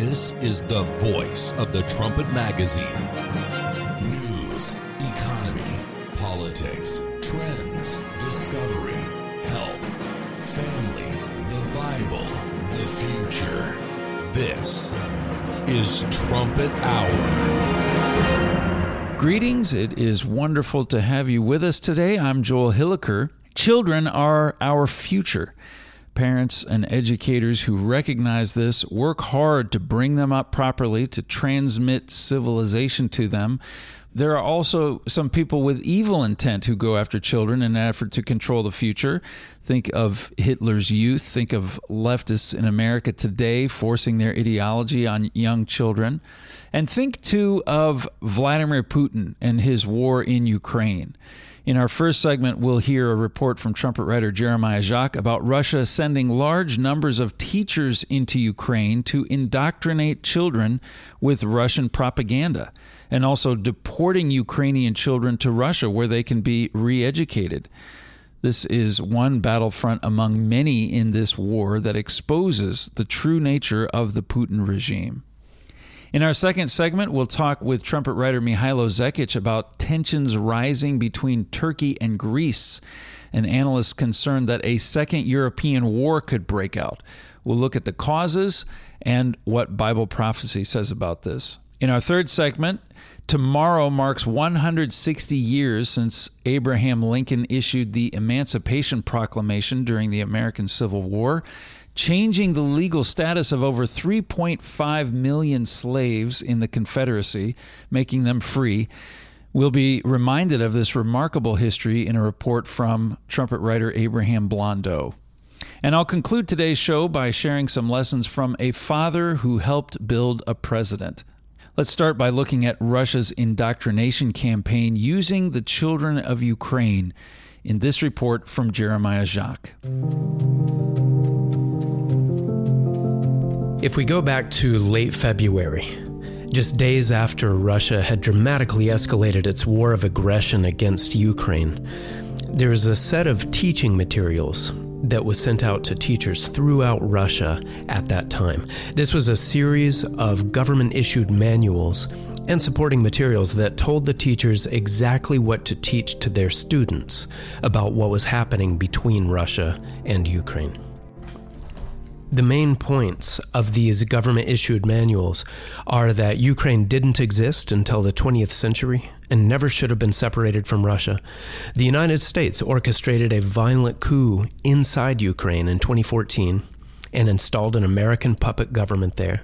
This is the voice of the Trumpet Magazine. News, economy, politics, trends, discovery, health, family, the Bible, the future. This is Trumpet Hour. Greetings. It is wonderful to have you with us today. I'm Joel Hilliker. Children are our future. Parents and educators who recognize this work hard to bring them up properly, to transmit civilization to them. There are also some people with evil intent who go after children in an effort to control the future. Think of Hitler's youth. Think of leftists in America today forcing their ideology on young children. And think too of Vladimir Putin and his war in Ukraine. In our first segment, we'll hear a report from trumpet writer Jeremiah Jacques about Russia sending large numbers of teachers into Ukraine to indoctrinate children with Russian propaganda, and also deporting Ukrainian children to Russia where they can be re educated. This is one battlefront among many in this war that exposes the true nature of the Putin regime. In our second segment, we'll talk with trumpet writer Mihailo Zekic about tensions rising between Turkey and Greece. An analyst concerned that a second European war could break out. We'll look at the causes and what Bible prophecy says about this. In our third segment, tomorrow marks 160 years since Abraham Lincoln issued the Emancipation Proclamation during the American Civil War changing the legal status of over 3.5 million slaves in the Confederacy, making them free. We'll be reminded of this remarkable history in a report from trumpet writer Abraham Blondeau. And I'll conclude today's show by sharing some lessons from a father who helped build a president. Let's start by looking at Russia's indoctrination campaign using the children of Ukraine in this report from Jeremiah Jacques. If we go back to late February, just days after Russia had dramatically escalated its war of aggression against Ukraine, there was a set of teaching materials that was sent out to teachers throughout Russia at that time. This was a series of government issued manuals and supporting materials that told the teachers exactly what to teach to their students about what was happening between Russia and Ukraine. The main points of these government issued manuals are that Ukraine didn't exist until the 20th century and never should have been separated from Russia. The United States orchestrated a violent coup inside Ukraine in 2014 and installed an American puppet government there.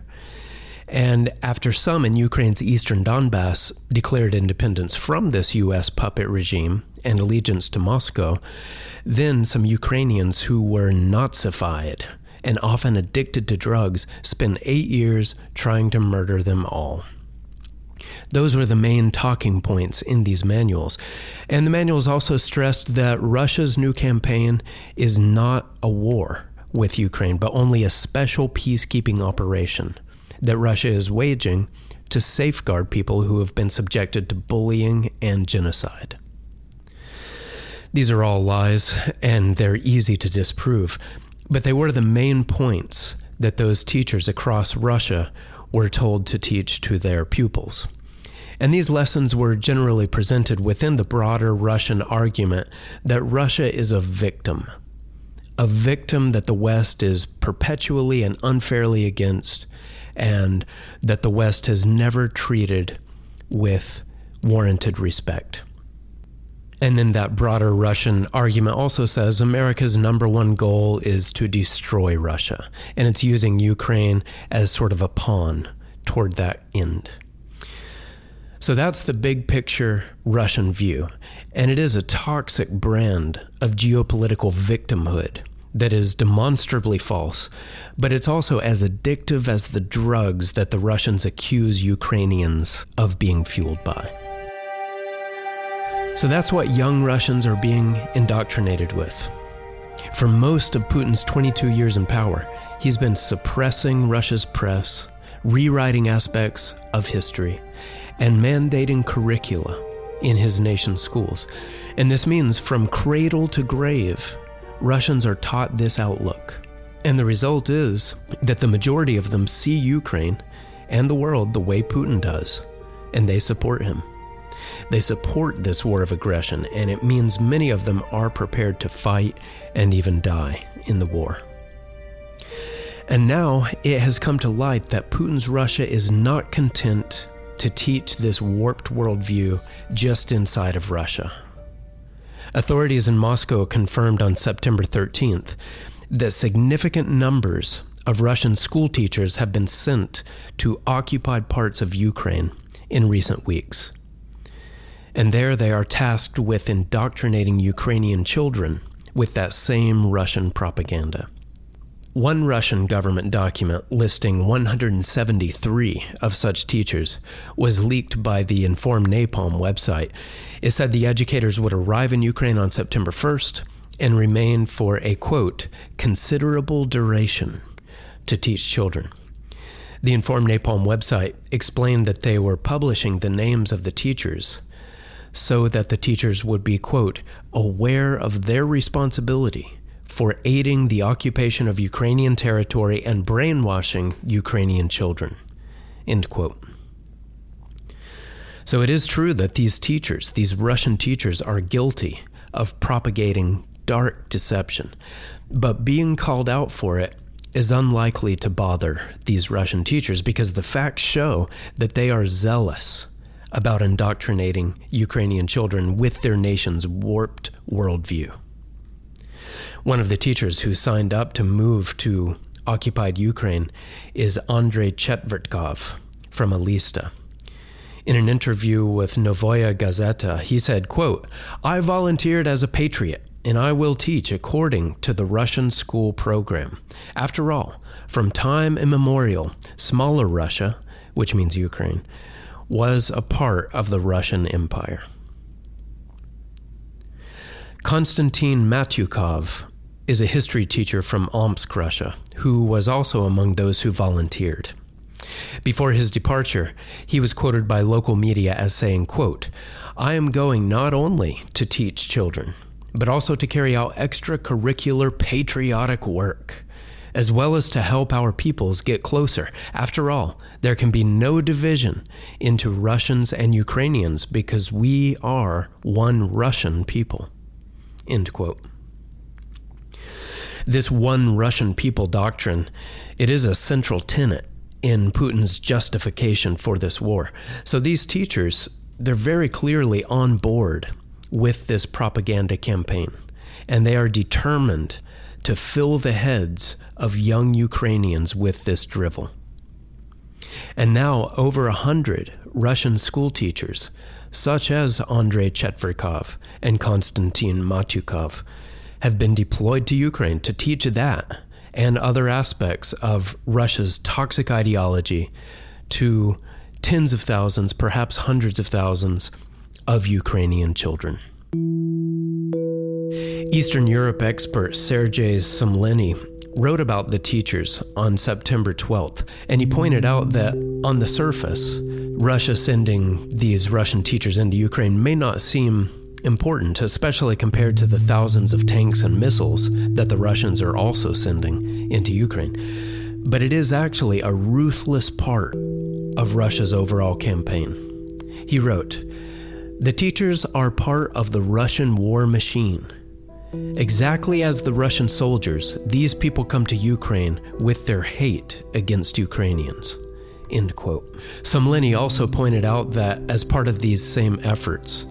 And after some in Ukraine's eastern Donbass declared independence from this U.S. puppet regime and allegiance to Moscow, then some Ukrainians who were Nazified and often addicted to drugs, spent eight years trying to murder them all. Those were the main talking points in these manuals. And the manuals also stressed that Russia's new campaign is not a war with Ukraine, but only a special peacekeeping operation that Russia is waging to safeguard people who have been subjected to bullying and genocide. These are all lies, and they're easy to disprove. But they were the main points that those teachers across Russia were told to teach to their pupils. And these lessons were generally presented within the broader Russian argument that Russia is a victim, a victim that the West is perpetually and unfairly against, and that the West has never treated with warranted respect. And then that broader Russian argument also says America's number one goal is to destroy Russia. And it's using Ukraine as sort of a pawn toward that end. So that's the big picture Russian view. And it is a toxic brand of geopolitical victimhood that is demonstrably false, but it's also as addictive as the drugs that the Russians accuse Ukrainians of being fueled by. So that's what young Russians are being indoctrinated with. For most of Putin's 22 years in power, he's been suppressing Russia's press, rewriting aspects of history, and mandating curricula in his nation's schools. And this means from cradle to grave, Russians are taught this outlook And the result is that the majority of them see Ukraine and the world the way Putin does, and they support him. They support this war of aggression, and it means many of them are prepared to fight and even die in the war. And now it has come to light that Putin's Russia is not content to teach this warped worldview just inside of Russia. Authorities in Moscow confirmed on September 13th that significant numbers of Russian school teachers have been sent to occupied parts of Ukraine in recent weeks. And there they are tasked with indoctrinating Ukrainian children with that same Russian propaganda. One Russian government document listing 173 of such teachers was leaked by the Inform Napalm website. It said the educators would arrive in Ukraine on September 1st and remain for a quote, considerable duration to teach children. The Inform Napalm website explained that they were publishing the names of the teachers so that the teachers would be, quote, aware of their responsibility for aiding the occupation of Ukrainian territory and brainwashing Ukrainian children. End quote. So it is true that these teachers, these Russian teachers, are guilty of propagating dark deception, but being called out for it is unlikely to bother these Russian teachers because the facts show that they are zealous about indoctrinating Ukrainian children with their nation's warped worldview. One of the teachers who signed up to move to occupied Ukraine is Andrei Chetvertkov from Elista. In an interview with Novaya Gazeta, he said, quote, I volunteered as a patriot and I will teach according to the Russian school program. After all, from time immemorial, smaller Russia, which means Ukraine, was a part of the Russian Empire. Konstantin Matyukov is a history teacher from Omsk, Russia, who was also among those who volunteered. Before his departure, he was quoted by local media as saying, quote, I am going not only to teach children, but also to carry out extracurricular patriotic work, as well as to help our peoples get closer. After all, there can be no division into Russians and Ukrainians because we are one Russian people. End quote this one Russian people doctrine, it is a central tenet in Putin's justification for this war. So these teachers, they're very clearly on board with this propaganda campaign, and they are determined to fill the heads of young Ukrainians with this drivel. And now, over a hundred Russian school teachers, such as Andrei Chetvertkov and Konstantin Matyukov, have been deployed to Ukraine to teach that and other aspects of Russia's toxic ideology to tens of thousands, perhaps hundreds of thousands of Ukrainian children. Eastern Europe expert Sergei Sumlenny wrote about the teachers on September 12th, and he pointed out that on the surface, Russia sending these Russian teachers into Ukraine may not seem important, especially compared to the thousands of tanks and missiles that the Russians are also sending into Ukraine. But it is actually a ruthless part of Russia's overall campaign. He wrote, The teachers are part of the Russian war machine. Exactly as the Russian soldiers, these people come to Ukraine with their hate against Ukrainians. End quote. Sumlenny also pointed out that as part of these same efforts,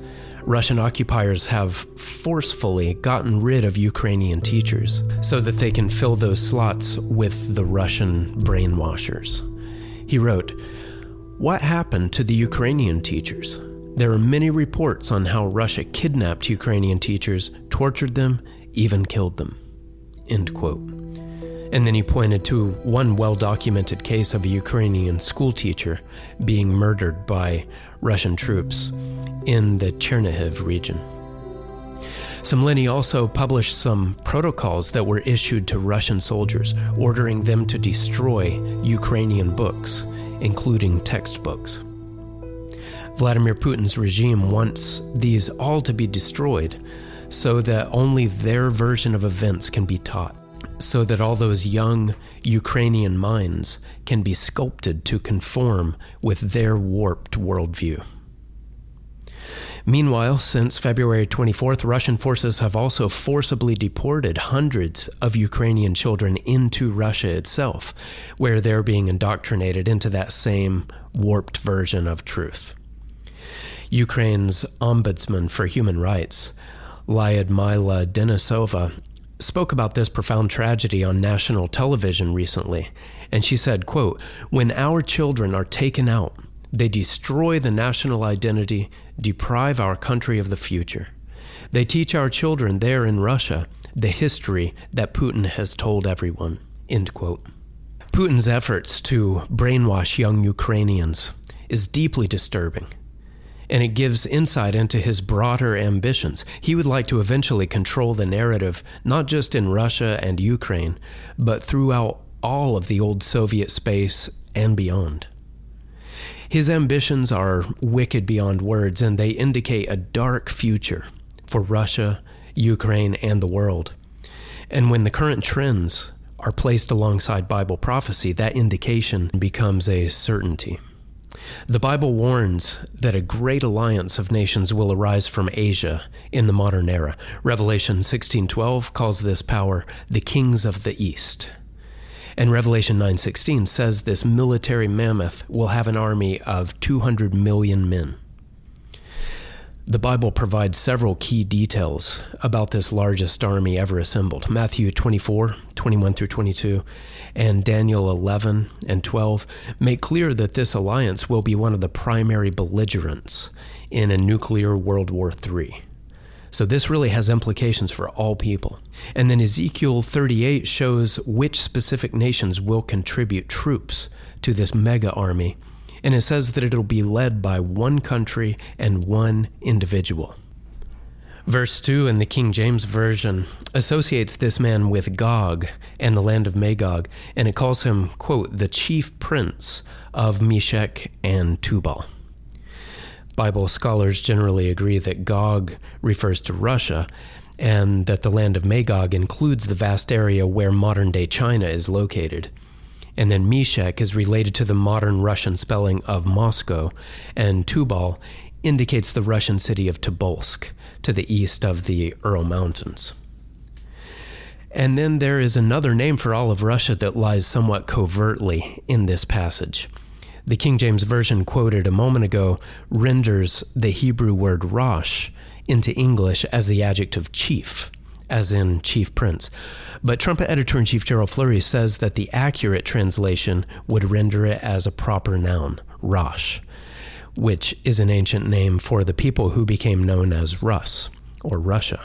Russian occupiers have forcefully gotten rid of Ukrainian teachers so that they can fill those slots with the Russian brainwashers. He wrote, What happened to the Ukrainian teachers? There are many reports on how Russia kidnapped Ukrainian teachers, tortured them, even killed them. End quote. And then he pointed to one well documented case of a Ukrainian schoolteacher being murdered by Russian troops in the Chernihiv region. Sumlenny also published some protocols that were issued to Russian soldiers, ordering them to destroy Ukrainian books, including textbooks. Vladimir Putin's regime wants these all to be destroyed so that only their version of events can be taught. so that all those young Ukrainian minds can be sculpted to conform with their warped worldview. Meanwhile, since February 24th, Russian forces have also forcibly deported hundreds of Ukrainian children into Russia itself, where they're being indoctrinated into that same warped version of truth. Ukraine's ombudsman for human rights, Lyudmila Denisova, spoke about this profound tragedy on national television recently, and she said, quote, "When our children are taken out, they destroy the national identity, deprive our country of the future. They teach our children there in Russia the history that Putin has told everyone. End quote. Putin's efforts to brainwash young Ukrainians is deeply disturbing, and it gives insight into his broader ambitions. He would like to eventually control the narrative, not just in Russia and Ukraine, but throughout all of the old Soviet space and beyond. His ambitions are wicked beyond words, and they indicate a dark future for Russia, Ukraine, and the world. And when the current trends are placed alongside Bible prophecy, that indication becomes a certainty. The Bible warns that a great alliance of nations will arise from Asia in the modern era. Revelation 16:12 calls this power the kings of the east. And Revelation 9:16 says this military mammoth will have an army of 200 million men. The Bible provides several key details about this largest army ever assembled. Matthew 24, 21 through 22, and Daniel 11 and 12 make clear that this alliance will be one of the primary belligerents in a nuclear World War III. So this really has implications for all people. And then Ezekiel 38 shows which specific nations will contribute troops to this mega army. And it says that it'll be led by one country and one individual. Verse 2 in the King James Version associates this man with Gog and the land of Magog, and it calls him, quote, the chief prince of Meshech and Tubal. Bible scholars generally agree that Gog refers to Russia and that the land of Magog includes the vast area where modern day China is located. And then Meshech is related to the modern Russian spelling of Moscow, and Tubal indicates the Russian city of Tobolsk to the east of the Ural Mountains. And then there is another name for all of Russia that lies somewhat covertly in this passage. The King James Version quoted a moment ago renders the Hebrew word Rosh into English as the adjective chief, as in chief prince. But Trumpet editor in chief Gerald Flurry says that the accurate translation would render it as a proper noun, Rosh, which is an ancient name for the people who became known as Rus or Russia.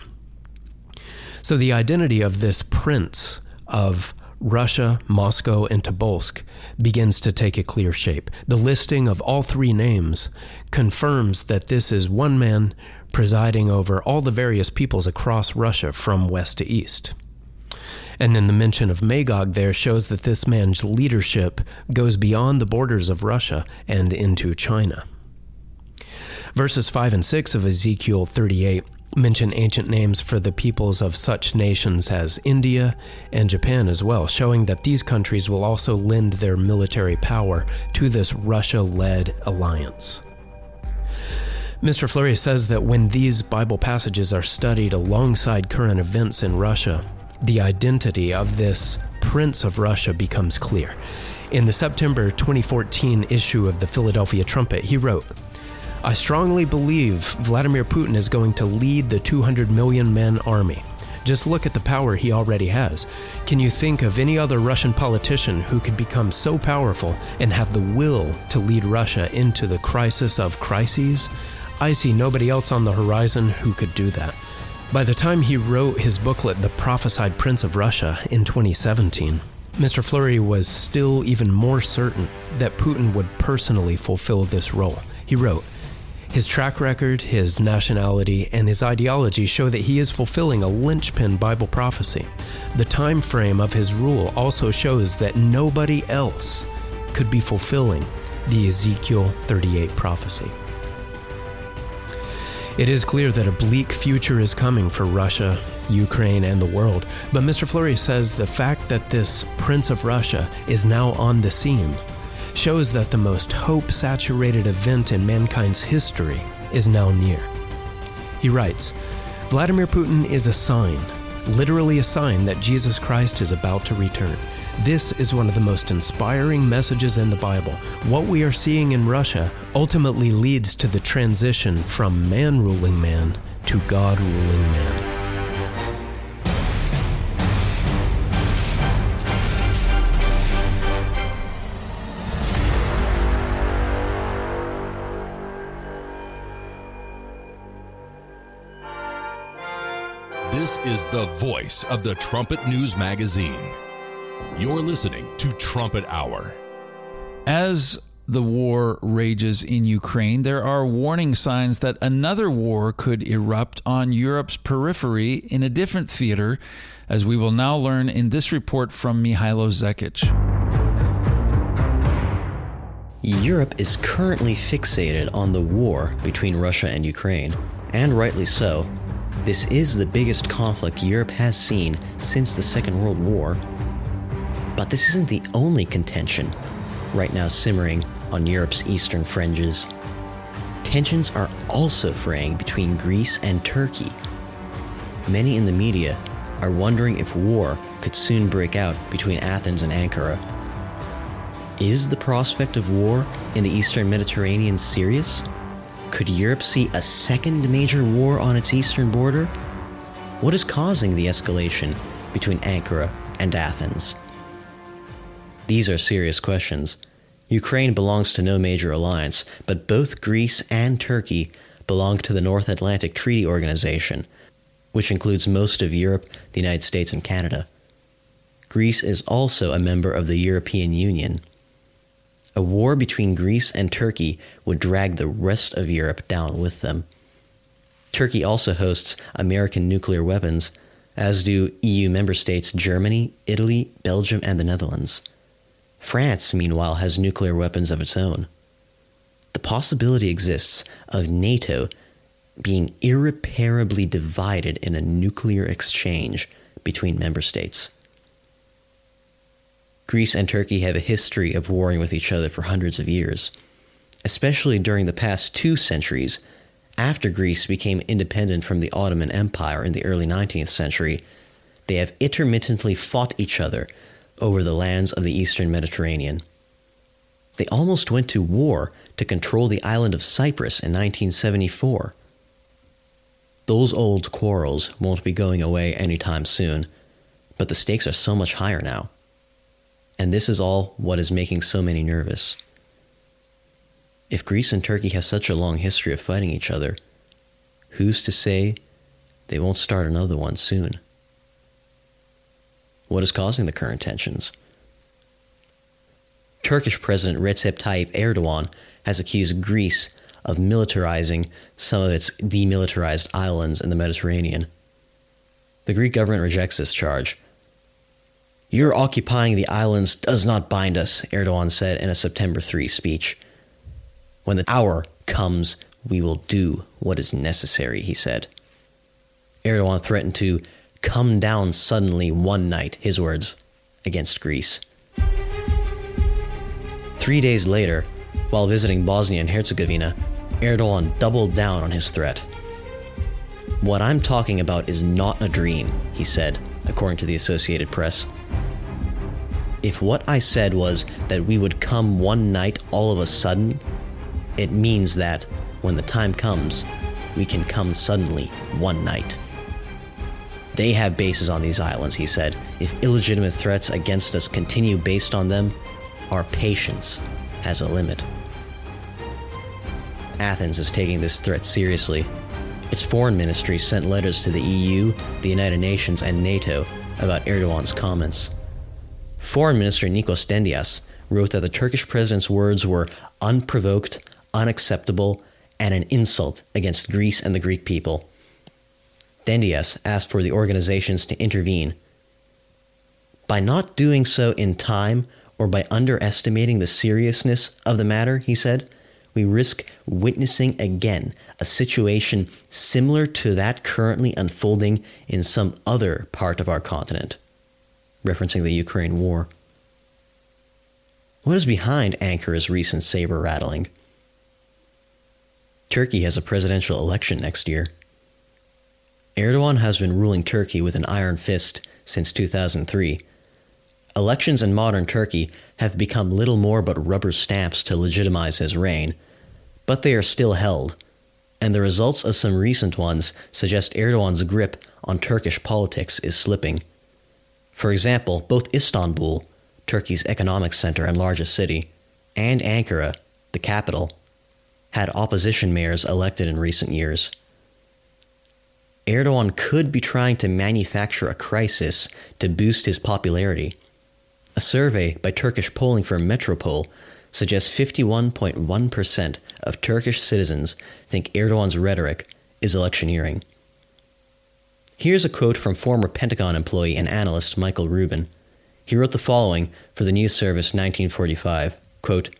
So the identity of this prince of Russia, Moscow, and Tobolsk begins to take a clear shape. The listing of all three names confirms that this is one man presiding over all the various peoples across Russia from west to east. And then the mention of Magog there shows that this man's leadership goes beyond the borders of Russia and into China. Verses 5 and 6 of Ezekiel 38 mention ancient names for the peoples of such nations as India and Japan as well, showing that these countries will also lend their military power to this Russia led alliance. Mr. Flurry says that when these Bible passages are studied alongside current events in Russia, the identity of this Prince of Russia becomes clear. In the September 2014 issue of the Philadelphia Trumpet, he wrote, I strongly believe Vladimir Putin is going to lead the 200 million man army. Just look at the power he already has. Can you think of any other Russian politician who could become so powerful and have the will to lead Russia into the crisis of crises? I see nobody else on the horizon who could do that. By the time he wrote his booklet, The Prophesied Prince of Russia, in 2017, Mr. Flurry was still even more certain that Putin would personally fulfill this role. He wrote, his track record, his nationality, and his ideology show that he is fulfilling a linchpin Bible prophecy. The time frame of his rule also shows that nobody else could be fulfilling the Ezekiel 38 prophecy. It is clear that a bleak future is coming for Russia, Ukraine and the world. But Mr. Flurry says the fact that this Prince of Russia is now on the scene shows that the most hope saturated event in mankind's history is now near. He writes Vladimir Putin is a sign, literally a sign that Jesus Christ is about to return. This is one of the most inspiring messages in the Bible. What we are seeing in Russia ultimately leads to the transition from man ruling man to God ruling man. This is the voice of the Trumpet News Magazine. You're listening to Trumpet Hour. As the war rages in Ukraine, there are warning signs that another war could erupt on Europe's periphery in a different theater, as we will now learn in this report from Mihailo Zekic. Europe is currently fixated on the war between Russia and Ukraine, and rightly so. This is the biggest conflict Europe has seen since the Second World War. But this isn't the only contention right now simmering on Europe's eastern fringes. Tensions are also fraying between Greece and Turkey. Many in the media are wondering if war could soon break out between Athens and Ankara. Is the prospect of war in the eastern Mediterranean serious? Could Europe see a second major war on its eastern border? What is causing the escalation between Ankara and Athens? These are serious questions. Ukraine belongs to no major alliance, but both Greece and Turkey belong to the North Atlantic Treaty Organization, which includes most of Europe, the United States, and Canada. Greece is also a member of the European Union. A war between Greece and Turkey would drag the rest of Europe down with them. Turkey also hosts American nuclear weapons, as do EU member states Germany, Italy, Belgium, and the Netherlands. France, meanwhile, has nuclear weapons of its own. The possibility exists of NATO being irreparably divided in a nuclear exchange between member states. Greece and Turkey have a history of warring with each other for hundreds of years, especially during the past two centuries. After Greece became independent from the Ottoman Empire in the early 19th century, they have intermittently fought each other over the lands of the eastern Mediterranean. They almost went to war to control the island of Cyprus in 1974. Those old quarrels won't be going away anytime soon, but the stakes are so much higher now. And this is all what is making so many nervous. If Greece and Turkey have such a long history of fighting each other, who's to say they won't start another one soon? What is causing the current tensions? Turkish President Recep Tayyip Erdogan has accused Greece of militarizing some of its demilitarized islands in the Mediterranean. The Greek government rejects this charge, your occupying the islands does not bind us, Erdogan said in a September 3 speech. When the hour comes, we will do what is necessary, he said. Erdogan threatened to come down suddenly one night, his words, against Greece. Three days later, while visiting Bosnia and Herzegovina, Erdogan doubled down on his threat. What I'm talking about is not a dream, he said, according to the Associated Press. If what I said was that we would come one night all of a sudden, it means that when the time comes, we can come suddenly one night. They have bases on these islands, he said. If illegitimate threats against us continue based on them, our patience has a limit. Athens is taking this threat seriously. Its foreign ministry sent letters to the EU, the United Nations, and NATO about Erdogan's comments. Foreign Minister Nikos Dendias wrote that the Turkish president's words were unprovoked, unacceptable, and an insult against Greece and the Greek people. Dendias asked for the organizations to intervene. By not doing so in time or by underestimating the seriousness of the matter, he said, we risk witnessing again a situation similar to that currently unfolding in some other part of our continent, referencing the Ukraine war. What is behind Ankara's recent saber rattling? Turkey has a presidential election next year. Erdogan has been ruling Turkey with an iron fist since 2003. Elections in modern Turkey have become little more but rubber stamps to legitimize his reign, but they are still held, and the results of some recent ones suggest Erdogan's grip on Turkish politics is slipping. For example, both Istanbul, Turkey's economic center and largest city, and Ankara, the capital, had opposition mayors elected in recent years. Erdogan could be trying to manufacture a crisis to boost his popularity. A survey by Turkish polling firm Metropol suggests 51.1% of Turkish citizens think Erdogan's rhetoric is electioneering. Here's a quote from former Pentagon employee and analyst Michael Rubin. He wrote the following for the news service 1945 quote,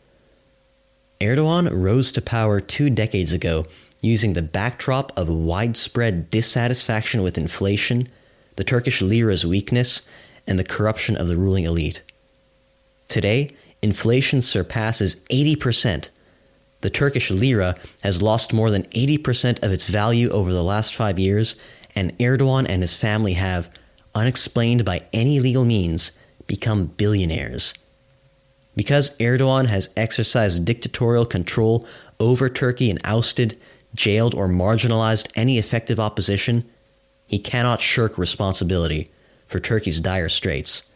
Erdogan rose to power two decades ago using the backdrop of widespread dissatisfaction with inflation, the Turkish lira's weakness, and the corruption of the ruling elite. Today, inflation surpasses 80%. The Turkish lira has lost more than 80% of its value over the last five years, and Erdogan and his family have, unexplained by any legal means, become billionaires. Because Erdogan has exercised dictatorial control over Turkey and ousted, jailed, or marginalized any effective opposition, he cannot shirk responsibility for Turkey's dire straits.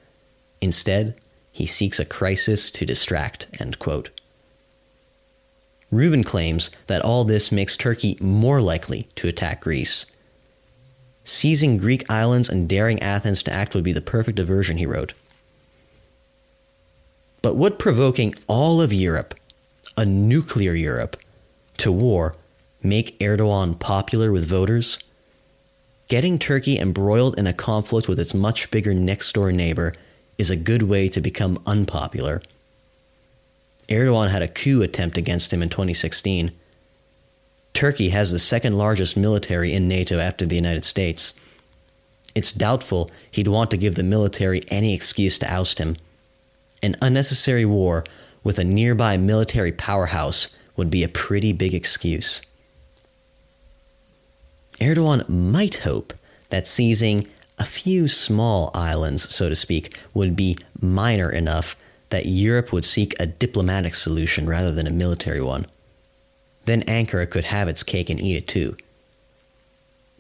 Instead, he seeks a crisis to distract. End quote. Rubin claims that all this makes Turkey more likely to attack Greece. Seizing Greek islands and daring Athens to act would be the perfect diversion, he wrote. But would provoking all of Europe, a nuclear Europe, to war make Erdogan popular with voters? Getting Turkey embroiled in a conflict with its much bigger next door neighbor is a good way to become unpopular. Erdogan had a coup attempt against him in 2016. Turkey has the second largest military in NATO after the United States. It's doubtful he'd want to give the military any excuse to oust him. An unnecessary war with a nearby military powerhouse would be a pretty big excuse. Erdogan might hope that seizing a few small islands, so to speak, would be minor enough that Europe would seek a diplomatic solution rather than a military one. Then Ankara could have its cake and eat it too.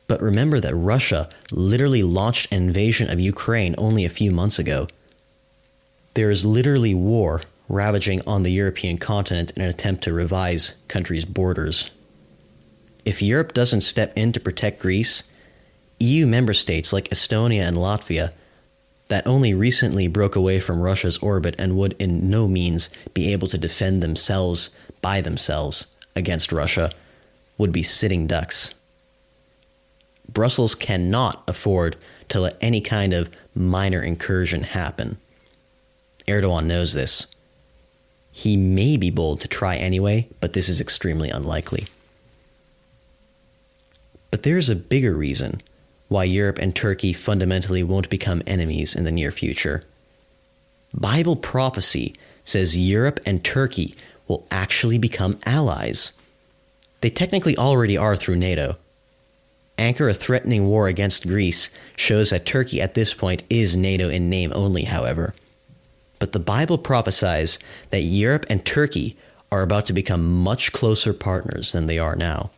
But remember that Russia literally launched an invasion of Ukraine only a few months ago. There is literally war ravaging on the European continent in an attempt to revise countries' borders. If Europe doesn't step in to protect Greece, EU member states like Estonia and Latvia, that only recently broke away from Russia's orbit and would in no means be able to defend themselves by themselves against Russia, would be sitting ducks. Brussels cannot afford to let any kind of minor incursion happen. Erdogan knows this. He may be bold to try anyway, but this is extremely unlikely. But there is a bigger reason why Europe and Turkey fundamentally won't become enemies in the near future. Bible prophecy says Europe and Turkey will actually become allies. They technically already are through NATO. Ankara threatening war against Greece shows that Turkey at this point is NATO in name only, however but the Bible prophesies that Europe and Turkey are about to become much closer partners than they are now.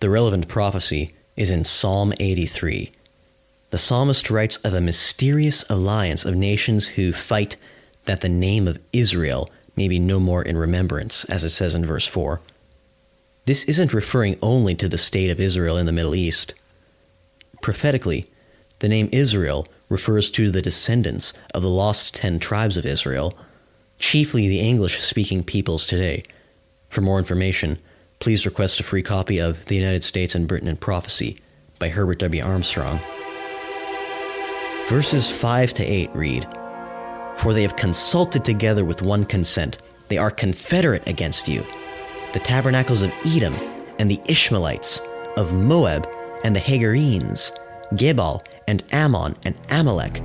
The relevant prophecy is in Psalm 83. The psalmist writes of a mysterious alliance of nations who fight that the name of Israel may be no more in remembrance, as it says in verse 4. This isn't referring only to the state of Israel in the Middle East. Prophetically, the name Israel refers to the descendants of the lost ten tribes of Israel, chiefly the English speaking peoples today. For more information, please request a free copy of The United States and Britain in Prophecy by Herbert W. Armstrong. Verses 5 to 8 read For they have consulted together with one consent, they are confederate against you. the tabernacles of Edom and the Ishmaelites, of Moab and the Hagarenes, Gebal and Ammon and Amalek,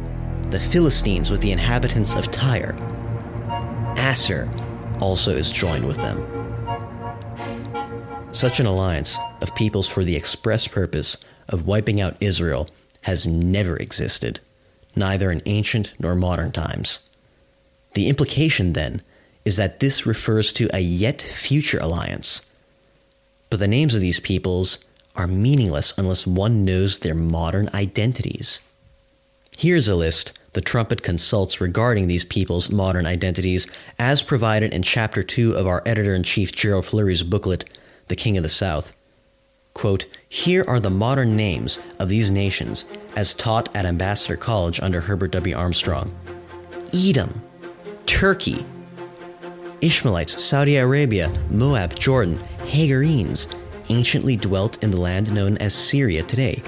the Philistines with the inhabitants of Tyre. Asshur also is joined with them. Such an alliance of peoples for the express purpose of wiping out Israel has never existed, neither in ancient nor modern times. The implication, then, is that this refers to a yet future alliance. But the names of these peoples are meaningless unless one knows their modern identities. Here's a list the trumpet consults regarding these people's modern identities, as provided in Chapter 2 of our editor in chief Gerald Flurry's booklet, The King of the South. Quote, Here are the modern names of these nations as taught at Ambassador College under Herbert W. Armstrong Edom, Turkey, Ishmaelites, Saudi Arabia, Moab, Jordan, Hagarenes, anciently dwelt in the land known as Syria today.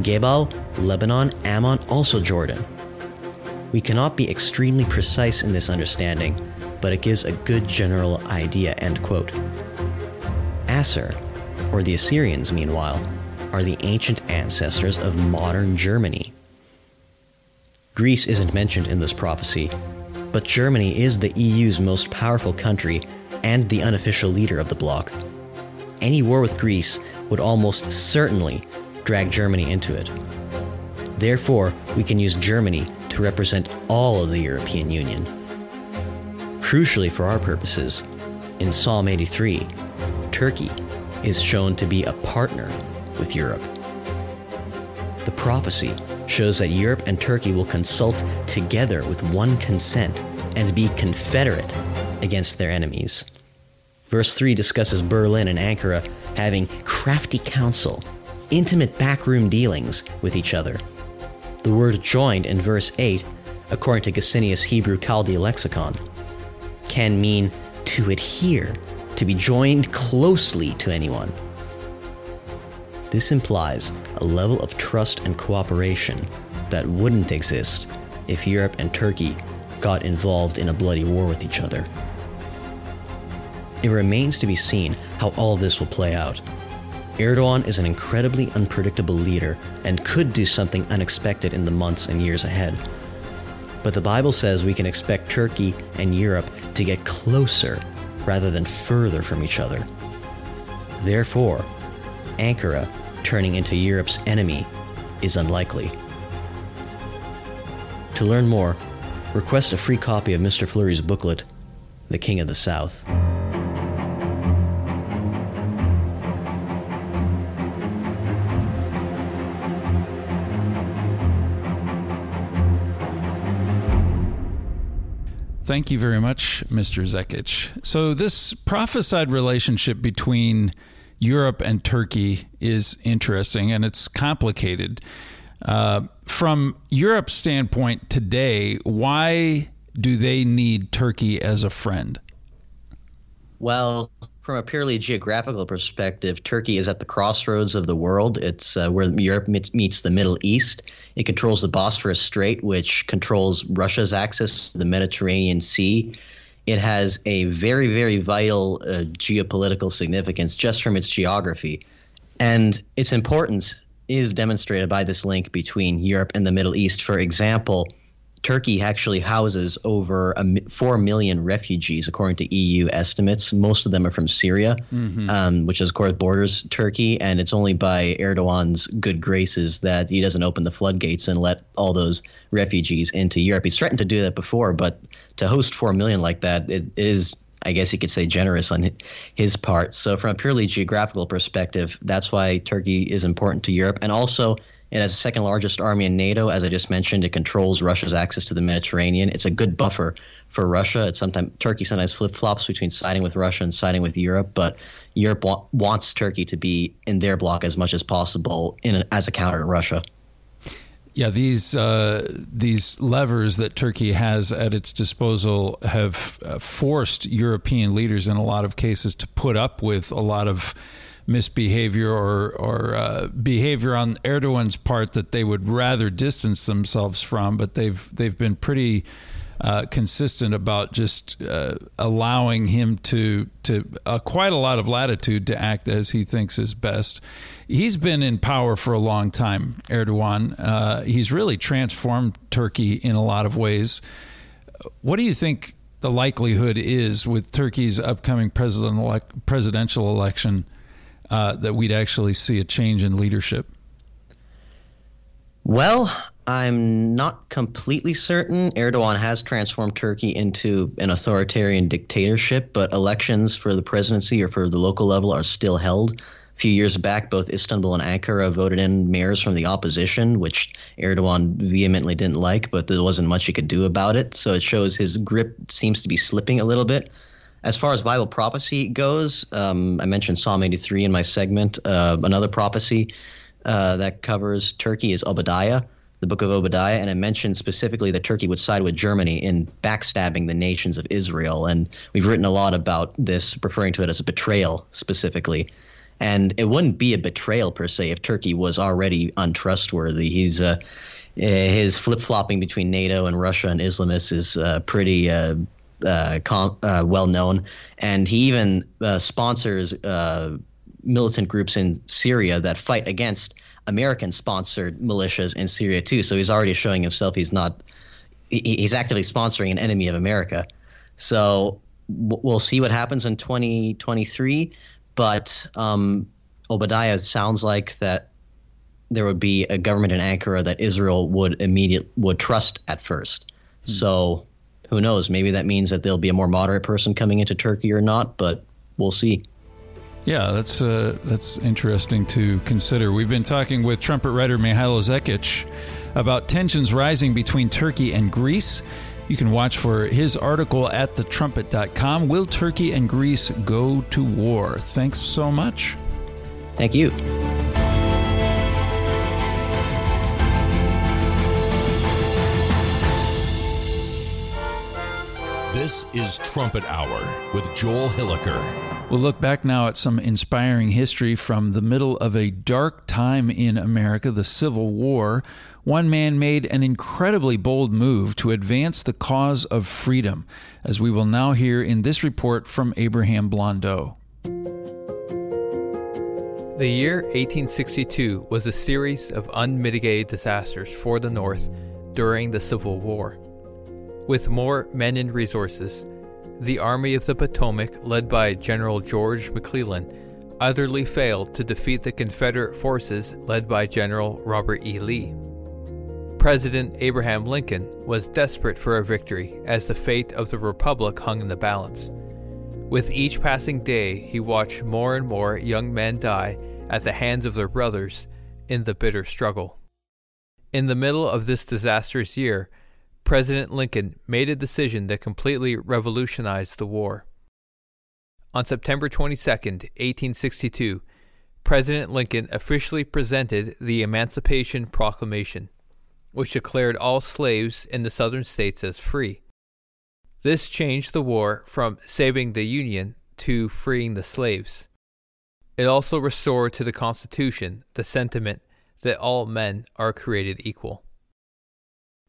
Gebal, Lebanon, Ammon, also Jordan. We cannot be extremely precise in this understanding, but it gives a good general idea. End quote. Asshur, or the Assyrians, meanwhile, are the ancient ancestors of modern Germany. Greece isn't mentioned in this prophecy, but Germany is the EU's most powerful country and the unofficial leader of the bloc. Any war with Greece would almost certainly drag Germany into it. Therefore, we can use Germany to represent all of the European Union. Crucially for our purposes, in Psalm 83, Turkey is shown to be a partner with Europe. The prophecy shows that Europe and Turkey will consult together with one consent and be confederate against their enemies. Verse 3 discusses Berlin and Ankara having crafty counsel, intimate backroom dealings with each other. The word joined in verse 8, according to Gesenius Hebrew Chaldee lexicon, can mean to adhere, to be joined closely to anyone. This implies a level of trust and cooperation that wouldn't exist if Europe and Turkey got involved in a bloody war with each other. It remains to be seen how all this will play out. Erdogan is an incredibly unpredictable leader and could do something unexpected in the months and years ahead. But the Bible says we can expect Turkey and Europe to get closer rather than further from each other. Therefore, Ankara turning into Europe's enemy is unlikely. To learn more, request a free copy of Mr. Flurry's booklet, The King of the South. Thank you very much, Mr. Zekic. So, this prophesied relationship between Europe and Turkey is interesting and it's complicated. Uh, from Europe's standpoint today, why do they need Turkey as a friend? Well, from a purely geographical perspective, Turkey is at the crossroads of the world. It's uh, where Europe meets the Middle East. It controls the Bosphorus Strait, which controls Russia's access to the Mediterranean Sea. It has a very, very vital uh, geopolitical significance just from its geography. And its importance is demonstrated by this link between Europe and the Middle East. For example, Turkey actually houses over a, 4 million refugees, according to EU estimates. Most of them are from Syria, mm-hmm. um, which, of course, borders Turkey. And it's only by Erdogan's good graces that he doesn't open the floodgates and let all those refugees into Europe. He's threatened to do that before, but to host 4 million like that, it, it is I guess you could say generous on his part. So, from a purely geographical perspective, that's why Turkey is important to Europe. And also, it has the second largest army in NATO. As I just mentioned, it controls Russia's access to the Mediterranean. It's a good buffer for Russia. It's sometimes Turkey sometimes flip flops between siding with Russia and siding with Europe, but Europe wa- wants Turkey to be in their bloc as much as possible in as a counter to Russia. Yeah, these uh, these levers that Turkey has at its disposal have uh, forced European leaders, in a lot of cases, to put up with a lot of misbehavior or, or uh, behavior on Erdogan's part that they would rather distance themselves from, but they've they've been pretty uh, consistent about just uh, allowing him to to uh, quite a lot of latitude to act as he thinks is best. He's been in power for a long time, Erdogan. Uh, he's really transformed Turkey in a lot of ways. What do you think the likelihood is with Turkey's upcoming president elect- presidential election uh, that we'd actually see a change in leadership? Well, I'm not completely certain. Erdogan has transformed Turkey into an authoritarian dictatorship, but elections for the presidency or for the local level are still held. A few years back, both Istanbul and Ankara voted in mayors from the opposition, which Erdogan vehemently didn't like, but there wasn't much he could do about it. So it shows his grip seems to be slipping a little bit. As far as Bible prophecy goes, um, I mentioned Psalm 83 in my segment. Uh, another prophecy uh, that covers Turkey is Obadiah, the book of Obadiah, and I mentioned specifically that Turkey would side with Germany in backstabbing the nations of Israel. And we've written a lot about this, referring to it as a betrayal specifically. And it wouldn't be a betrayal per se if Turkey was already untrustworthy. He's uh, his flip flopping between NATO and Russia and Islamists is uh, pretty uh, uh, com- uh, well known, and he even uh, sponsors uh, militant groups in Syria that fight against American-sponsored militias in Syria too. So he's already showing himself he's not he's actively sponsoring an enemy of America. So we'll see what happens in 2023. But um, Obadiah sounds like that there would be a government in Ankara that Israel would immediate would trust at first. Hmm. So who knows? Maybe that means that there'll be a more moderate person coming into Turkey or not. But we'll see. Yeah, that's uh, that's interesting to consider. We've been talking with trumpet writer Mihailo Zekic about tensions rising between Turkey and Greece. You can watch for his article at thetrumpet.com. Will Turkey and Greece go to war? Thanks so much. Thank you. This is Trumpet Hour with Joel Hilliker. We'll look back now at some inspiring history from the middle of a dark time in America, the Civil War one man made an incredibly bold move to advance the cause of freedom, as we will now hear in this report from Abraham Blondeau. The year 1862 was a series of unmitigated disasters for the North during the Civil War. With more men and resources, the Army of the Potomac, led by General George McClellan, utterly failed to defeat the Confederate forces led by General Robert E. Lee. President Abraham Lincoln was desperate for a victory as the fate of the Republic hung in the balance. With each passing day, he watched more and more young men die at the hands of their brothers in the bitter struggle. In the middle of this disastrous year, President Lincoln made a decision that completely revolutionized the war. On September 22, 1862, President Lincoln officially presented the Emancipation Proclamation which declared all slaves in the southern states as free. This changed the war from saving the Union to freeing the slaves. It also restored to the Constitution the sentiment that all men are created equal.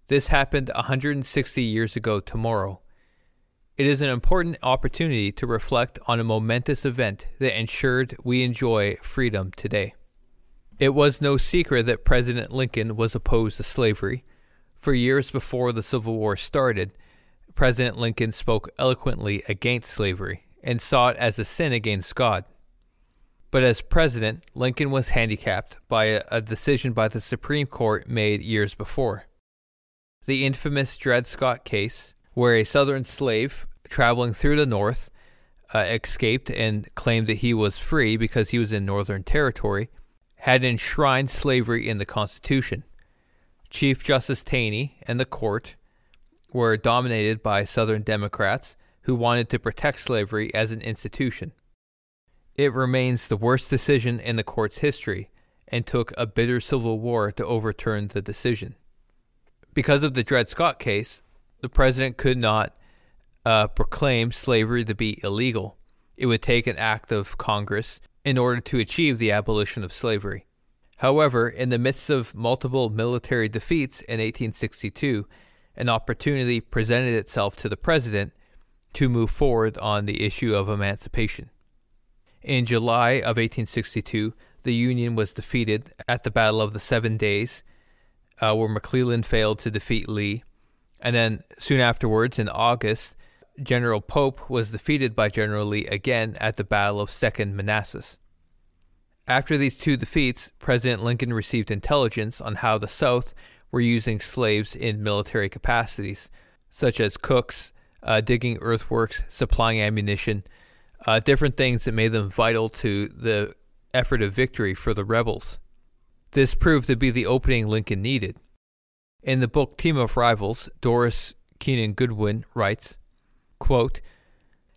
This happened 160 years ago tomorrow. It is an important opportunity to reflect on a momentous event that ensured we enjoy freedom today. It was no secret that President Lincoln was opposed to slavery. For years before the Civil War started, President Lincoln spoke eloquently against slavery and saw it as a sin against God. But as president, Lincoln was handicapped by a, decision by the Supreme Court made years before. The infamous Dred Scott case, where a Southern slave traveling through the North uh, escaped and claimed that he was free because he was in Northern Territory had enshrined slavery in the Constitution. Chief Justice Taney and the court were dominated by Southern Democrats who wanted to protect slavery as an institution. It remains the worst decision in the court's history and took a bitter civil war to overturn the decision. Because of the Dred Scott case, the president could not uh, proclaim slavery to be illegal. It would take an act of Congress in order to achieve the abolition of slavery. However, in the midst of multiple military defeats in 1862, an opportunity presented itself to the president to move forward on the issue of emancipation. In July of 1862, the Union was defeated at the Battle of the Seven Days, uh, where McClellan failed to defeat Lee. And then soon afterwards, in August, General Pope was defeated by General Lee again at the Battle of Second Manassas. After these two defeats, President Lincoln received intelligence on how the South were using slaves in military capacities, such as cooks, uh, digging earthworks, supplying ammunition, uh, different things that made them vital to the effort of victory for the rebels. This proved to be the opening Lincoln needed. In the book Team of Rivals, Doris Kearns Goodwin writes, quote,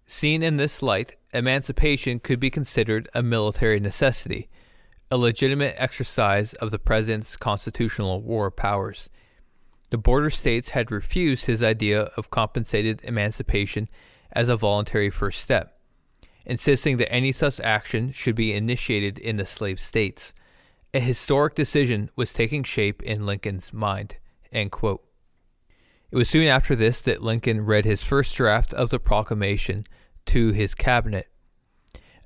Seen in this light, emancipation could be considered a military necessity, a legitimate exercise of the President's constitutional war powers. The border states had refused his idea of compensated emancipation as a voluntary first step, insisting that any such action should be initiated in the slave states. A historic decision was taking shape in Lincoln's mind. It was soon after this that Lincoln read his first draft of the proclamation to his cabinet.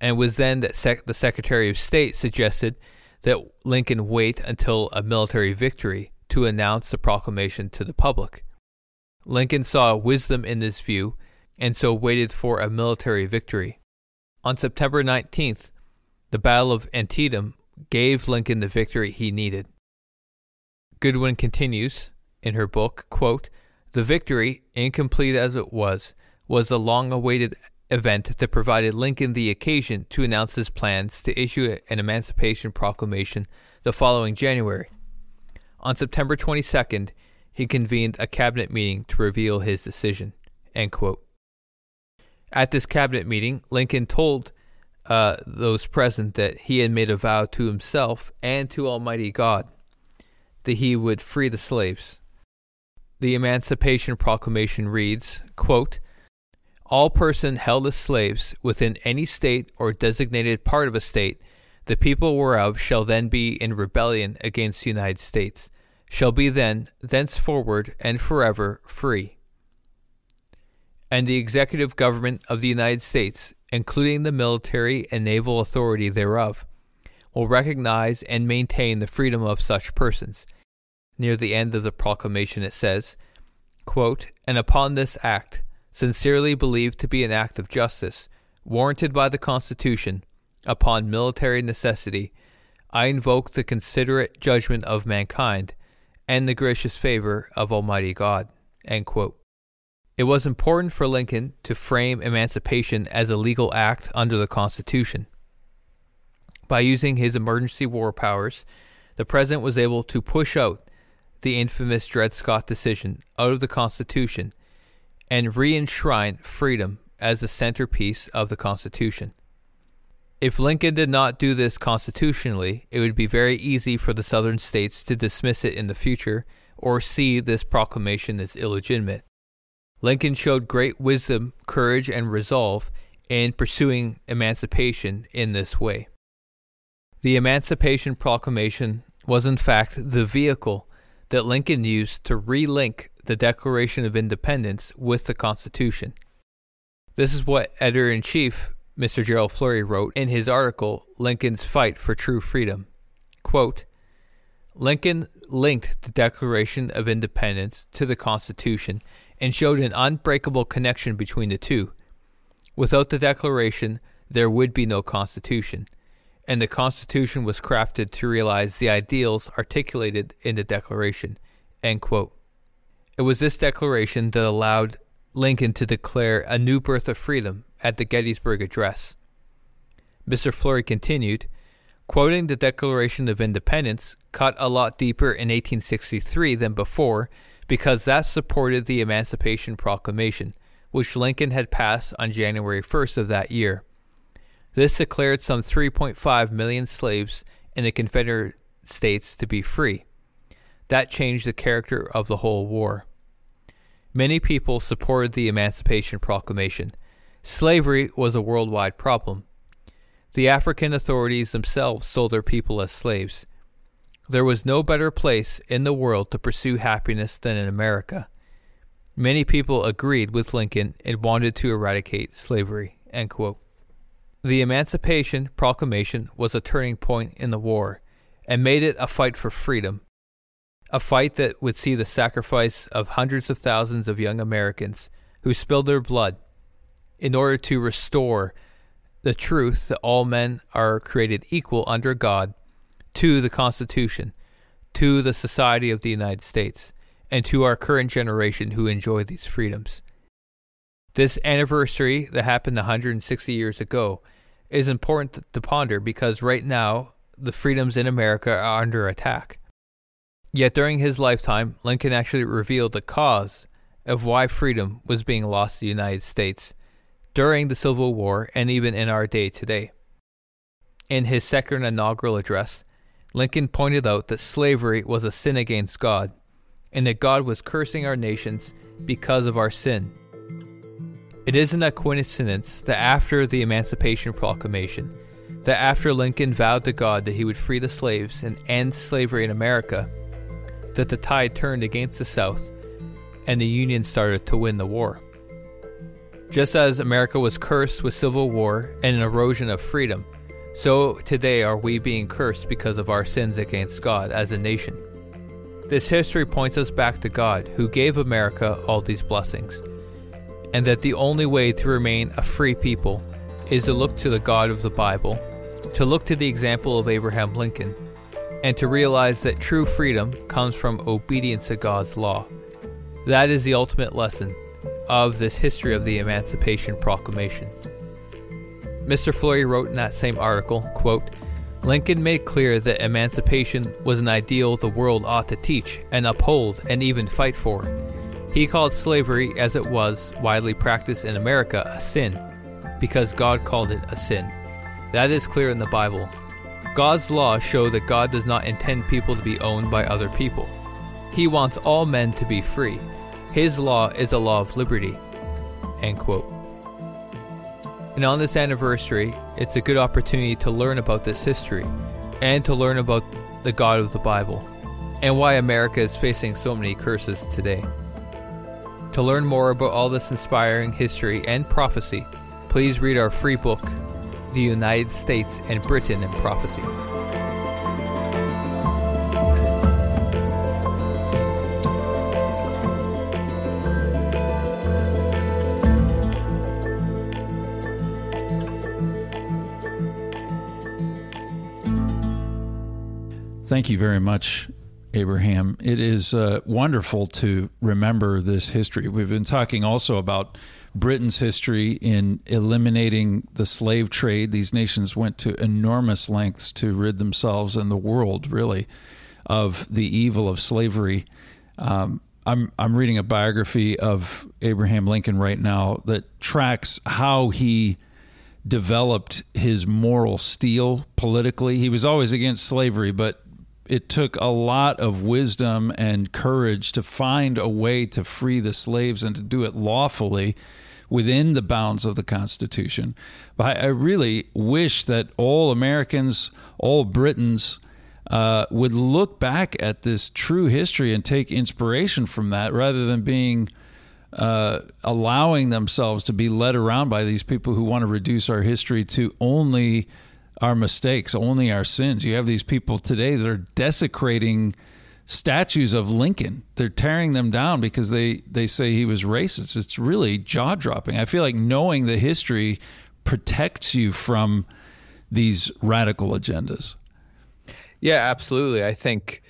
And it was then that sec- the Secretary of State suggested that Lincoln wait until a military victory to announce the proclamation to the public. Lincoln saw wisdom in this view and so waited for a military victory. On September 19th, the Battle of Antietam gave Lincoln the victory he needed. Goodwin continues in her book, quote, The victory, incomplete as it was, was the long awaited event that provided Lincoln the occasion to announce his plans to issue an Emancipation Proclamation the following January. On September 22nd, he convened a cabinet meeting to reveal his decision. At this cabinet meeting, Lincoln told uh, those present that he had made a vow to himself and to Almighty God that he would free the slaves. The Emancipation Proclamation reads, quote, all person held as slaves within any state or designated part of a state, the people whereof shall then be in rebellion against the United States, shall be then, thenceforward, and forever free. And the executive government of the United States, including the military and naval authority thereof, will recognize and maintain the freedom of such persons. Near the end of the proclamation it says, quote, And upon this act, sincerely believed to be an act of justice, warranted by the Constitution, upon military necessity, I invoke the considerate judgment of mankind and the gracious favor of Almighty God. It was important for Lincoln to frame emancipation as a legal act under the Constitution. By using his emergency war powers, the President was able to push out the infamous Dred Scott decision out of the Constitution and re enshrine freedom as the centerpiece of the Constitution. If Lincoln did not do this constitutionally, it would be very easy for the Southern states to dismiss it in the future or see this proclamation as illegitimate. Lincoln showed great wisdom, courage, and resolve in pursuing emancipation in this way. The Emancipation Proclamation was, in fact, the vehicle that Lincoln used to relink the Declaration of Independence with the Constitution. This is what editor in chief, Mr. Gerald Flurry, wrote in his article, Lincoln's Fight for True Freedom. Quote, Lincoln linked the Declaration of Independence to the Constitution and showed an unbreakable connection between the two. Without the Declaration, there would be no Constitution, and the Constitution was crafted to realize the ideals articulated in the Declaration. It was this declaration that allowed Lincoln to declare a new birth of freedom at the Gettysburg Address. Mr. Flurry continued, quoting the Declaration of Independence cut a lot deeper in 1863 than before because that supported the Emancipation Proclamation, which Lincoln had passed on January 1st of that year. This declared some 3.5 million slaves in the Confederate States to be free. That changed the character of the whole war. Many people supported the Emancipation Proclamation. Slavery was a worldwide problem. The African authorities themselves sold their people as slaves. There was no better place in the world to pursue happiness than in America. Many people agreed with Lincoln and wanted to eradicate slavery. The Emancipation Proclamation was a turning point in the war and made it a fight for freedom, a fight that would see the sacrifice of hundreds of thousands of young Americans who spilled their blood in order to restore the truth that all men are created equal under God to the Constitution, to the society of the United States, and to our current generation who enjoy these freedoms. This anniversary that happened 160 years ago is important to ponder because right now the freedoms in America are under attack. Yet during his lifetime, Lincoln actually revealed the cause of why freedom was being lost to the United States during the Civil War and even in our day today. In his second inaugural address, Lincoln pointed out that slavery was a sin against God and that God was cursing our nations because of our sin. It isn't a coincidence that after the Emancipation Proclamation, that after Lincoln vowed to God that he would free the slaves and end slavery in America, that the tide turned against the South and the Union started to win the war. Just as America was cursed with civil war and an erosion of freedom, so today are we being cursed because of our sins against God as a nation. This history points us back to God, who gave America all these blessings, and that the only way to remain a free people is to look to the God of the Bible, to look to the example of Abraham Lincoln, and to realize that true freedom comes from obedience to God's law. That is the ultimate lesson of this history of the Emancipation Proclamation. Mr. Flurry wrote in that same article, quote, Lincoln made clear that emancipation was an ideal the world ought to teach and uphold and even fight for. He called slavery, as it was widely practiced in America, a sin, because God called it a sin. That is clear in the Bible. God's laws show that God does not intend people to be owned by other people. He wants all men to be free. His law is a law of liberty. End quote. And on this anniversary, it's a good opportunity to learn about this history and to learn about the God of the Bible and why America is facing so many curses today. To learn more about all this inspiring history and prophecy, please read our free book, The United States and Britain in Prophecy. Thank you very much, Abraham. It is uh, wonderful to remember this history. We've been talking also about Britain's history in eliminating the slave trade. These nations went to enormous lengths to rid themselves and the world, really, of the evil of slavery. Um, I'm I'm reading a biography of Abraham Lincoln right now that tracks how he developed his moral steel politically. He was always against slavery, but it took a lot of wisdom and courage to find a way to free the slaves and to do it lawfully within the bounds of the Constitution. But I really wish that all Americans, all Britons, uh, would look back at this true history and take inspiration from that rather than being uh, allowing themselves to be led around by these people who want to reduce our history to only our mistakes, only our sins. You have these people today that are desecrating statues of Lincoln. They're tearing them down because they, they say he was racist. It's really jaw dropping. I feel like knowing the history protects you from these radical agendas. Yeah, absolutely. I think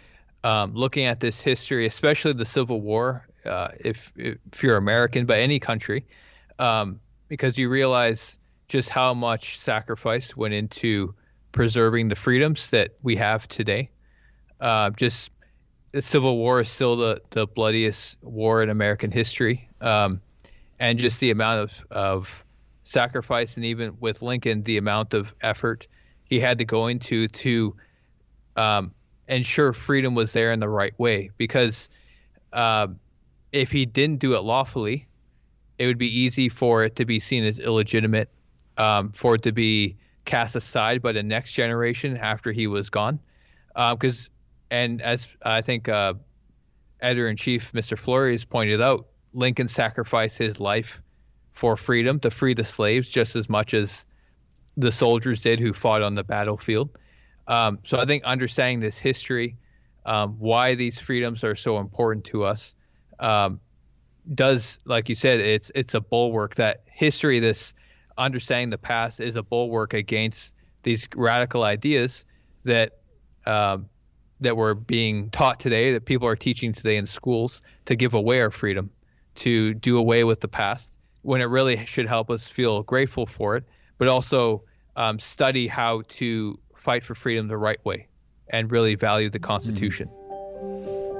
um, looking at this history, especially the Civil War, uh, if if you're American, but any country, um, because you realize just how much sacrifice went into preserving the freedoms that we have today. Uh, just the Civil War is still the, the bloodiest war in American history. Um, and just the amount of, of sacrifice, and even with Lincoln, the amount of effort he had to go into to um, ensure freedom was there in the right way. Because uh, if he didn't do it lawfully, it would be easy for it to be seen as illegitimate um, for it to be cast aside by the next generation after he was gone. Because, uh, and as I think uh, editor in chief Mr. Flurry has pointed out, Lincoln sacrificed his life for freedom to free the slaves just as much as the soldiers did who fought on the battlefield. Um, so I think understanding this history, um, why these freedoms are so important to us, um, does, like you said, it's it's a bulwark. That history, this understanding the past, is a bulwark against these radical ideas that um, that were being taught today, that people are teaching today in schools to give away our freedom, to do away with the past, when it really should help us feel grateful for it, but also um, study how to fight for freedom the right way and really value the Constitution.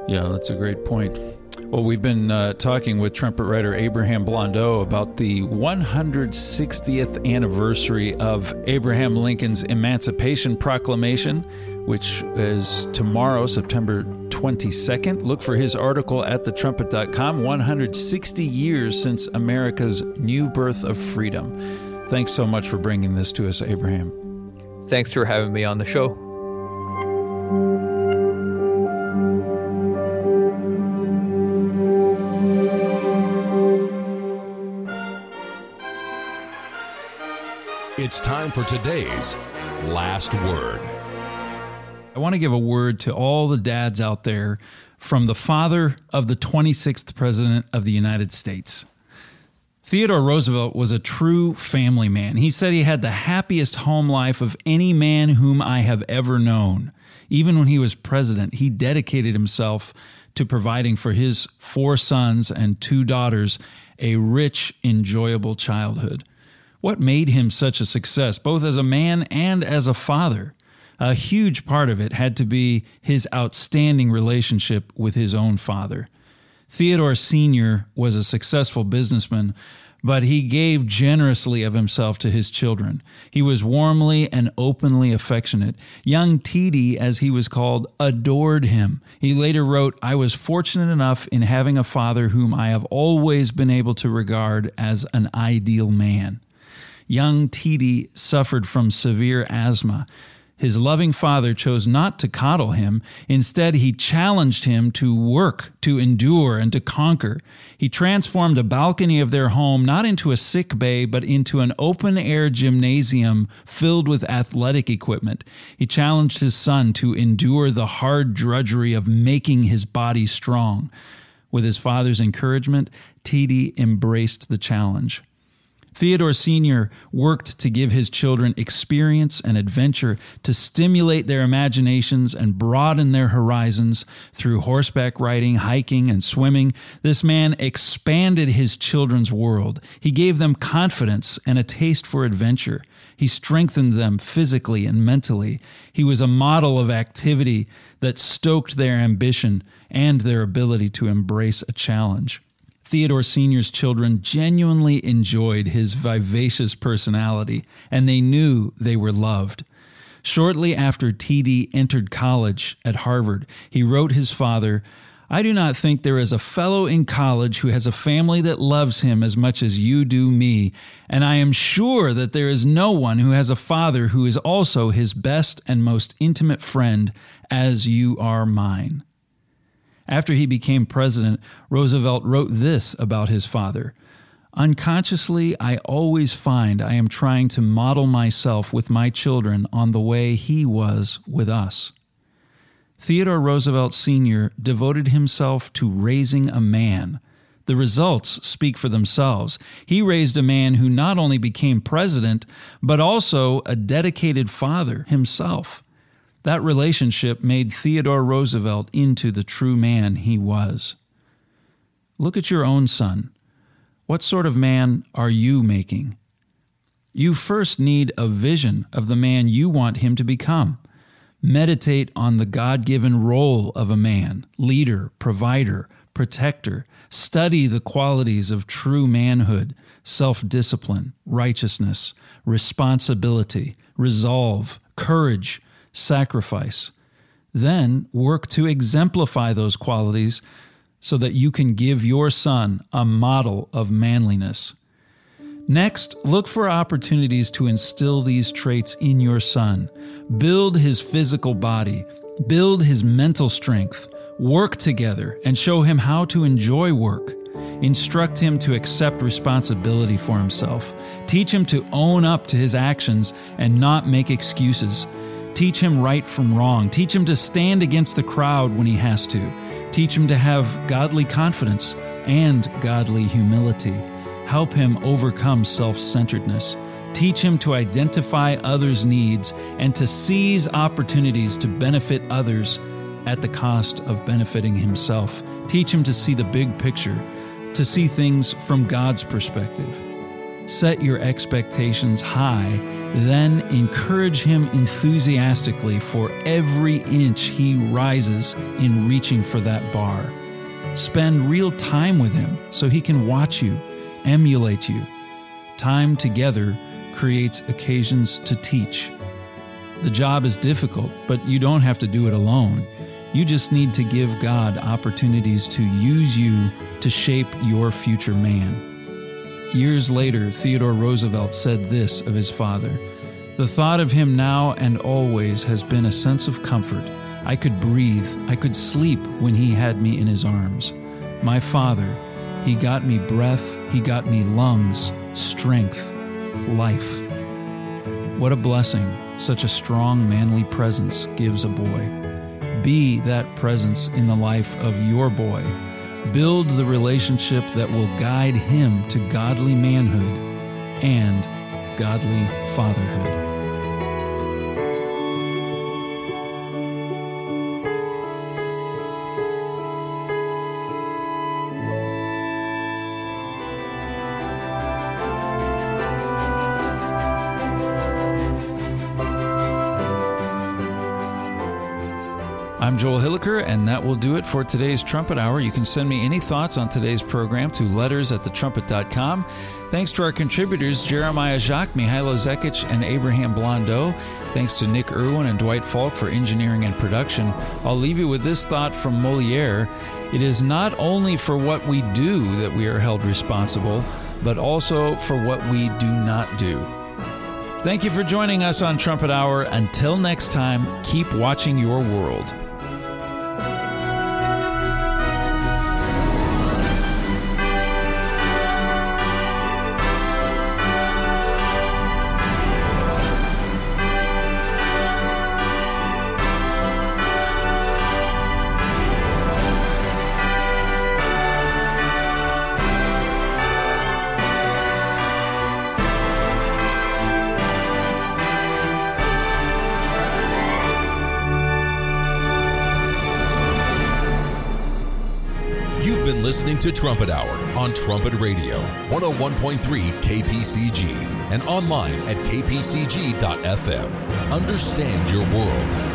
Yeah, that's a great point. Well, we've been uh, talking with trumpet writer Abraham Blondeau about the 160th anniversary of Abraham Lincoln's Emancipation Proclamation, which is tomorrow, September 22nd. Look for his article at thetrumpet.com 160 years since America's new birth of freedom. Thanks so much for bringing this to us, Abraham. Thanks for having me on the show. It's time for today's last word. I want to give a word to all the dads out there from the father of the 26th President of the United States. Theodore Roosevelt was a true family man. He said he had the happiest home life of any man whom I have ever known. Even when he was president, he dedicated himself to providing for his four sons and two daughters a rich, enjoyable childhood. What made him such a success, both as a man and as a father? A huge part of it had to be his outstanding relationship with his own father. Theodore Sr. was a successful businessman, but he gave generously of himself to his children. He was warmly and openly affectionate. Young Teedie, as he was called, adored him. He later wrote, I was fortunate enough in having a father whom I have always been able to regard as an ideal man. Young Teedie suffered from severe asthma. His loving father chose not to coddle him. Instead, he challenged him to work, to endure, and to conquer. He transformed a balcony of their home not into a sick bay, but into an open air gymnasium filled with athletic equipment. He challenged his son to endure the hard drudgery of making his body strong. With his father's encouragement, Teedie embraced the challenge. Theodore Sr. worked to give his children experience and adventure to stimulate their imaginations and broaden their horizons through horseback riding, hiking, and swimming. This man expanded his children's world. He gave them confidence and a taste for adventure. He strengthened them physically and mentally. He was a model of activity that stoked their ambition and their ability to embrace a challenge. Theodore Sr.'s children genuinely enjoyed his vivacious personality, and they knew they were loved. Shortly after Teedie entered college at Harvard, he wrote his father, I do not think there is a fellow in college who has a family that loves him as much as you do me, and I am sure that there is no one who has a father who is also his best and most intimate friend as you are mine. After he became president, Roosevelt wrote this about his father Unconsciously, I always find I am trying to model myself with my children on the way he was with us. Theodore Roosevelt Sr. devoted himself to raising a man. The results speak for themselves. He raised a man who not only became president, but also a dedicated father himself. That relationship made Theodore Roosevelt into the true man he was. Look at your own son. What sort of man are you making? You first need a vision of the man you want him to become. Meditate on the God given role of a man leader, provider, protector. Study the qualities of true manhood self discipline, righteousness, responsibility, resolve, courage, sacrifice. Then work to exemplify those qualities so that you can give your son a model of manliness. Next, look for opportunities to instill these traits in your son. Build his physical body, build his mental strength, work together, and show him how to enjoy work. Instruct him to accept responsibility for himself. Teach him to own up to his actions and not make excuses. Teach him right from wrong. Teach him to stand against the crowd when he has to. Teach him to have godly confidence and godly humility. Help him overcome self centeredness. Teach him to identify others' needs and to seize opportunities to benefit others at the cost of benefiting himself. Teach him to see the big picture, to see things from God's perspective. Set your expectations high, then encourage him enthusiastically for every inch he rises in reaching for that bar. Spend real time with him so he can watch you, emulate you. Time together creates occasions to teach. The job is difficult, but you don't have to do it alone. You just need to give God opportunities to use you to shape your future man. Years later, Theodore Roosevelt said this of his father The thought of him now and always has been a sense of comfort. I could breathe, I could sleep when he had me in his arms. My father, he got me breath, he got me lungs, strength, life. What a blessing such a strong, manly presence gives a boy. Be that presence in the life of your boy. Build the relationship that will guide him to godly manhood and godly fatherhood. Joel Hilliker, and that will do it for today's Trumpet Hour. You can send me any thoughts on today's program to letters at thetrumpet.com. Thanks to our contributors, Jeremiah Jacques, Mihailo Zekic, and Abraham Blondeau. Thanks to Nick Irwin and Dwight Falk for engineering and production. I'll leave you with this thought from Moliere It is not only for what we do that we are held responsible, but also for what we do not do. Thank you for joining us on Trumpet Hour. Until next time, keep watching your world. To Trumpet Hour on Trumpet Radio, 101.3 KPCG, and online at kpcg.fm. Understand your world.